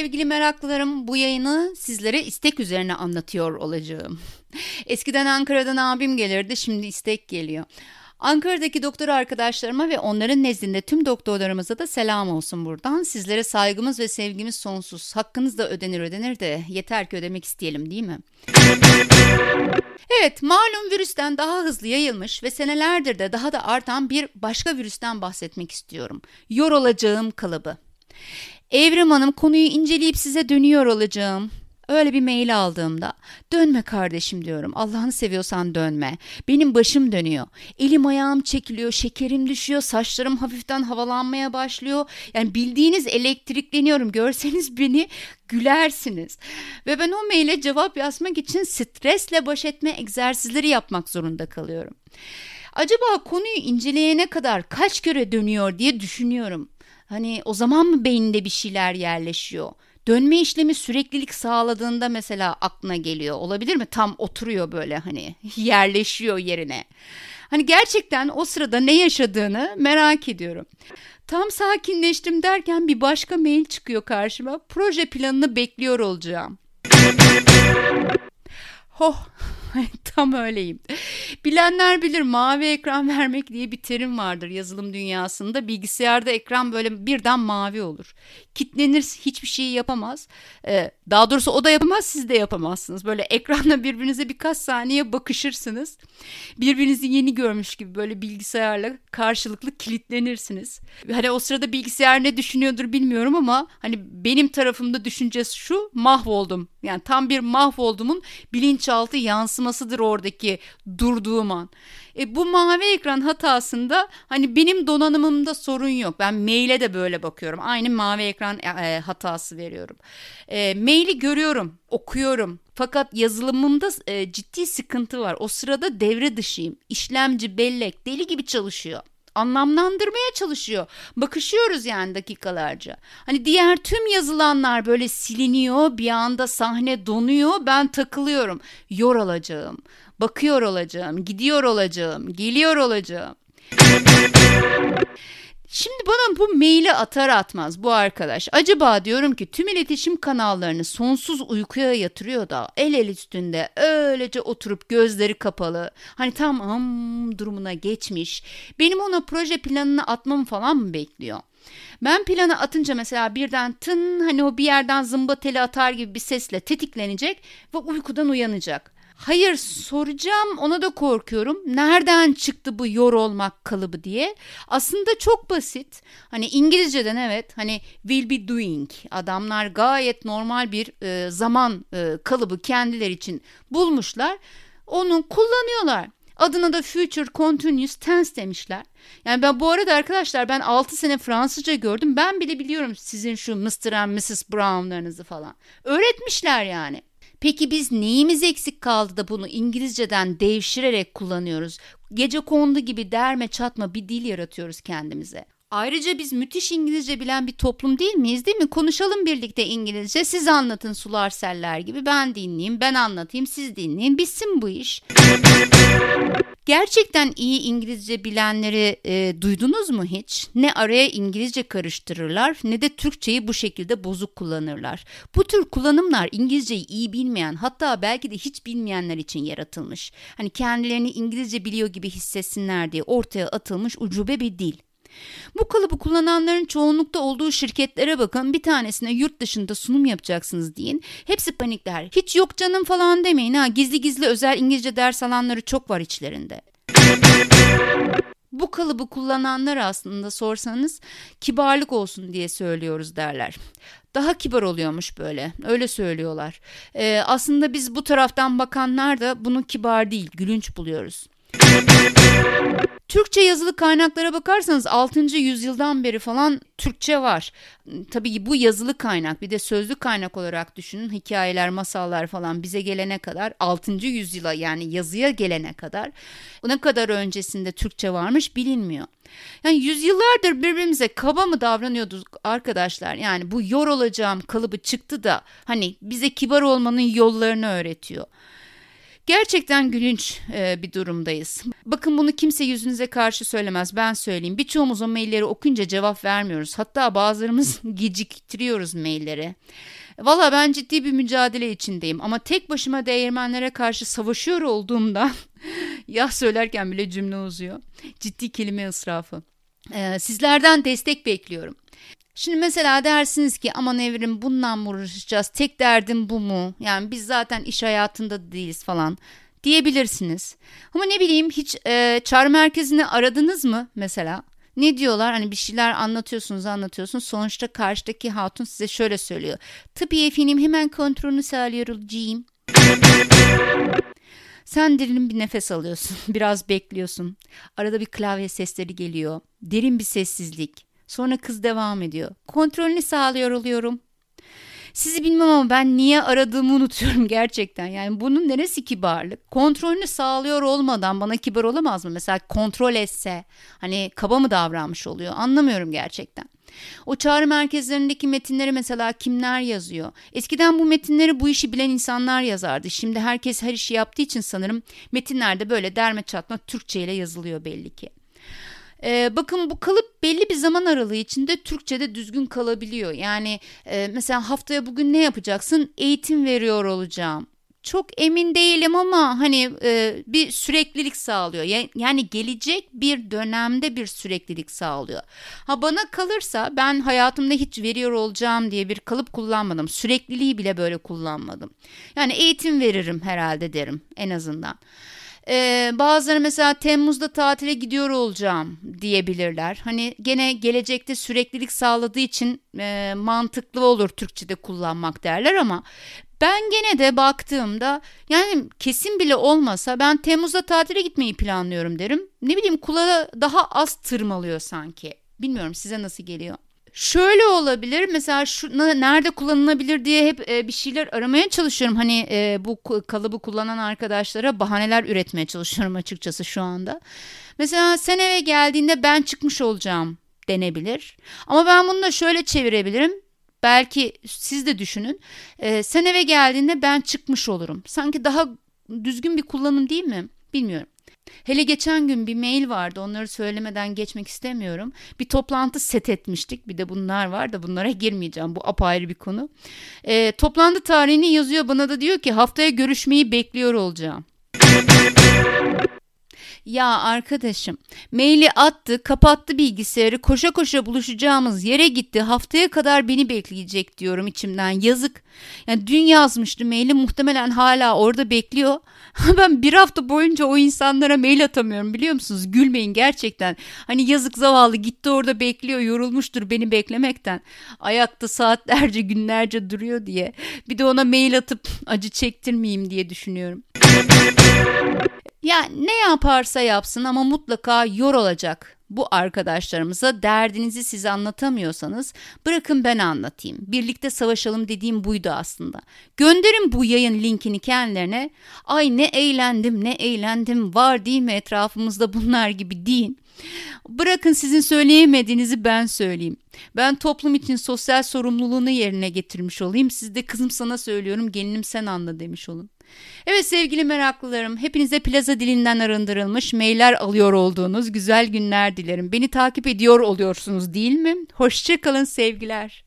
sevgili meraklılarım bu yayını sizlere istek üzerine anlatıyor olacağım. Eskiden Ankara'dan abim gelirdi şimdi istek geliyor. Ankara'daki doktor arkadaşlarıma ve onların nezdinde tüm doktorlarımıza da selam olsun buradan. Sizlere saygımız ve sevgimiz sonsuz. Hakkınız da ödenir ödenir de yeter ki ödemek isteyelim değil mi? Evet, malum virüsten daha hızlı yayılmış ve senelerdir de daha da artan bir başka virüsten bahsetmek istiyorum. Yor olacağım kalıbı. Evrim Hanım konuyu inceleyip size dönüyor olacağım. Öyle bir mail aldığımda dönme kardeşim diyorum. Allah'ını seviyorsan dönme. Benim başım dönüyor. Elim ayağım çekiliyor, şekerim düşüyor, saçlarım hafiften havalanmaya başlıyor. Yani bildiğiniz elektrikleniyorum. Görseniz beni gülersiniz. Ve ben o maile cevap yazmak için stresle baş etme egzersizleri yapmak zorunda kalıyorum. Acaba konuyu inceleyene kadar kaç kere dönüyor diye düşünüyorum. Hani o zaman mı beyinde bir şeyler yerleşiyor? Dönme işlemi süreklilik sağladığında mesela aklına geliyor. Olabilir mi? Tam oturuyor böyle hani yerleşiyor yerine. Hani gerçekten o sırada ne yaşadığını merak ediyorum. Tam sakinleştim derken bir başka mail çıkıyor karşıma. Proje planını bekliyor olacağım. Oh Tam öyleyim. Bilenler bilir mavi ekran vermek diye bir terim vardır yazılım dünyasında. Bilgisayarda ekran böyle birden mavi olur. Kitlenir hiçbir şeyi yapamaz. Ee, daha doğrusu o da yapamaz siz de yapamazsınız. Böyle ekranla birbirinize birkaç saniye bakışırsınız. Birbirinizi yeni görmüş gibi böyle bilgisayarla karşılıklı kilitlenirsiniz. Hani o sırada bilgisayar ne düşünüyordur bilmiyorum ama hani benim tarafımda düşüncesi şu mahvoldum. Yani tam bir mahvoldumun bilinçaltı yansımasıdır oradaki durduğum an. E, bu mavi ekran hatasında hani benim donanımımda sorun yok. Ben maile de böyle bakıyorum. Aynı mavi ekran e, hatası veriyorum. E, maili görüyorum, okuyorum. Fakat yazılımımda e, ciddi sıkıntı var. O sırada devre dışıyım. İşlemci, bellek deli gibi çalışıyor anlamlandırmaya çalışıyor. Bakışıyoruz yani dakikalarca. Hani diğer tüm yazılanlar böyle siliniyor, bir anda sahne donuyor, ben takılıyorum. Yor olacağım, bakıyor olacağım, gidiyor olacağım, geliyor olacağım. Şimdi bana bu maili atar atmaz bu arkadaş. Acaba diyorum ki tüm iletişim kanallarını sonsuz uykuya yatırıyor da el el üstünde öylece oturup gözleri kapalı. Hani tam am durumuna geçmiş. Benim ona proje planını atmamı falan mı bekliyor? Ben planı atınca mesela birden tın hani o bir yerden zımba teli atar gibi bir sesle tetiklenecek ve uykudan uyanacak. Hayır soracağım ona da korkuyorum. Nereden çıktı bu yor olmak kalıbı diye. Aslında çok basit. Hani İngilizceden evet hani will be doing. Adamlar gayet normal bir e, zaman e, kalıbı kendileri için bulmuşlar. Onu kullanıyorlar. Adına da future continuous tense demişler. Yani ben bu arada arkadaşlar ben 6 sene Fransızca gördüm. Ben bile biliyorum sizin şu Mr. and Mrs. Brown'larınızı falan. Öğretmişler yani. Peki biz neyimiz eksik kaldı da bunu İngilizceden devşirerek kullanıyoruz? Gece kondu gibi derme çatma bir dil yaratıyoruz kendimize. Ayrıca biz müthiş İngilizce bilen bir toplum değil miyiz değil mi? Konuşalım birlikte İngilizce. Siz anlatın sular seller gibi. Ben dinleyeyim, ben anlatayım, siz dinleyin. Bitsin bu iş. Gerçekten iyi İngilizce bilenleri e, duydunuz mu hiç? Ne araya İngilizce karıştırırlar ne de Türkçeyi bu şekilde bozuk kullanırlar. Bu tür kullanımlar İngilizceyi iyi bilmeyen hatta belki de hiç bilmeyenler için yaratılmış. Hani kendilerini İngilizce biliyor gibi hissetsinler diye ortaya atılmış ucube bir dil. Bu kalıbı kullananların çoğunlukta olduğu şirketlere bakın bir tanesine yurt dışında sunum yapacaksınız deyin. Hepsi panikler. Hiç yok canım falan demeyin ha gizli gizli özel İngilizce ders alanları çok var içlerinde. Bu kalıbı kullananlar aslında sorsanız kibarlık olsun diye söylüyoruz derler. Daha kibar oluyormuş böyle. Öyle söylüyorlar. Ee, aslında biz bu taraftan bakanlar da bunu kibar değil, gülünç buluyoruz. Türkçe yazılı kaynaklara bakarsanız 6. yüzyıldan beri falan Türkçe var. Tabii bu yazılı kaynak bir de sözlü kaynak olarak düşünün. Hikayeler, masallar falan bize gelene kadar 6. yüzyıla yani yazıya gelene kadar ne kadar öncesinde Türkçe varmış bilinmiyor. Yani yüzyıllardır birbirimize kaba mı davranıyorduk arkadaşlar? Yani bu yor olacağım kalıbı çıktı da hani bize kibar olmanın yollarını öğretiyor. Gerçekten gülünç e, bir durumdayız. Bakın bunu kimse yüzünüze karşı söylemez ben söyleyeyim. Birçoğumuz o mailleri okunca cevap vermiyoruz. Hatta bazılarımız geciktiriyoruz mailleri. Valla ben ciddi bir mücadele içindeyim ama tek başıma değirmenlere karşı savaşıyor olduğumda ya söylerken bile cümle uzuyor. Ciddi kelime ısrafı. Ee, sizlerden destek bekliyorum. Şimdi mesela dersiniz ki aman evrim bundan mı uğraşacağız? Tek derdim bu mu? Yani biz zaten iş hayatında değiliz falan diyebilirsiniz. Ama ne bileyim hiç e, çağrı merkezini aradınız mı mesela? Ne diyorlar? Hani bir şeyler anlatıyorsunuz, anlatıyorsunuz. Sonuçta karşıdaki hatun size şöyle söylüyor. Tabii efendim hemen kontrolünü sağlıyorum. Sen derin bir nefes alıyorsun, biraz bekliyorsun. Arada bir klavye sesleri geliyor. Derin bir sessizlik. Sonra kız devam ediyor. Kontrolünü sağlıyor oluyorum. Sizi bilmem ama ben niye aradığımı unutuyorum gerçekten. Yani bunun neresi kibarlık? Kontrolünü sağlıyor olmadan bana kibar olamaz mı? Mesela kontrol etse hani kaba mı davranmış oluyor? Anlamıyorum gerçekten. O çağrı merkezlerindeki metinleri mesela kimler yazıyor? Eskiden bu metinleri bu işi bilen insanlar yazardı. Şimdi herkes her işi yaptığı için sanırım metinlerde böyle derme çatma Türkçe ile yazılıyor belli ki. E, bakın bu kalıp belli bir zaman aralığı içinde Türkçe'de düzgün kalabiliyor. Yani e, mesela haftaya bugün ne yapacaksın? Eğitim veriyor olacağım. Çok emin değilim ama hani e, bir süreklilik sağlıyor. Yani gelecek bir dönemde bir süreklilik sağlıyor. Ha bana kalırsa ben hayatımda hiç veriyor olacağım diye bir kalıp kullanmadım. Sürekliliği bile böyle kullanmadım. Yani eğitim veririm herhalde derim en azından. Ee, bazıları mesela Temmuz'da tatile gidiyor olacağım diyebilirler. Hani gene gelecekte süreklilik sağladığı için e, mantıklı olur Türkçe'de kullanmak derler ama ben gene de baktığımda yani kesin bile olmasa ben Temmuz'da tatile gitmeyi planlıyorum derim. Ne bileyim kulağa daha az tırmalıyor sanki. Bilmiyorum size nasıl geliyor. Şöyle olabilir mesela şu nerede kullanılabilir diye hep e, bir şeyler aramaya çalışıyorum. Hani e, bu kalıbı kullanan arkadaşlara bahaneler üretmeye çalışıyorum açıkçası şu anda. Mesela sen eve geldiğinde ben çıkmış olacağım denebilir. Ama ben bunu da şöyle çevirebilirim. Belki siz de düşünün. E, sen eve geldiğinde ben çıkmış olurum. Sanki daha düzgün bir kullanım değil mi? Bilmiyorum. Hele geçen gün bir mail vardı onları söylemeden geçmek istemiyorum. Bir toplantı set etmiştik bir de bunlar var da bunlara girmeyeceğim bu apayrı bir konu. E, toplantı tarihini yazıyor bana da diyor ki haftaya görüşmeyi bekliyor olacağım. Ya arkadaşım maili attı kapattı bilgisayarı koşa koşa buluşacağımız yere gitti haftaya kadar beni bekleyecek diyorum içimden yazık. Yani dün yazmıştı maili muhtemelen hala orada bekliyor. ben bir hafta boyunca o insanlara mail atamıyorum biliyor musunuz? Gülmeyin gerçekten. Hani yazık zavallı gitti orada bekliyor yorulmuştur beni beklemekten. Ayakta saatlerce günlerce duruyor diye. Bir de ona mail atıp acı çektirmeyeyim diye düşünüyorum. Ya ne yaparsa yapsın ama mutlaka yor olacak. Bu arkadaşlarımıza derdinizi size anlatamıyorsanız bırakın ben anlatayım. Birlikte savaşalım dediğim buydu aslında. Gönderin bu yayın linkini kendilerine. Ay ne eğlendim ne eğlendim var değil mi etrafımızda bunlar gibi deyin. Bırakın sizin söyleyemediğinizi ben söyleyeyim. Ben toplum için sosyal sorumluluğunu yerine getirmiş olayım. Siz de kızım sana söylüyorum gelinim sen anla demiş olun. Evet sevgili meraklılarım hepinize plaza dilinden arındırılmış mailler alıyor olduğunuz güzel günler dilerim. Beni takip ediyor oluyorsunuz değil mi? Hoşçakalın sevgiler.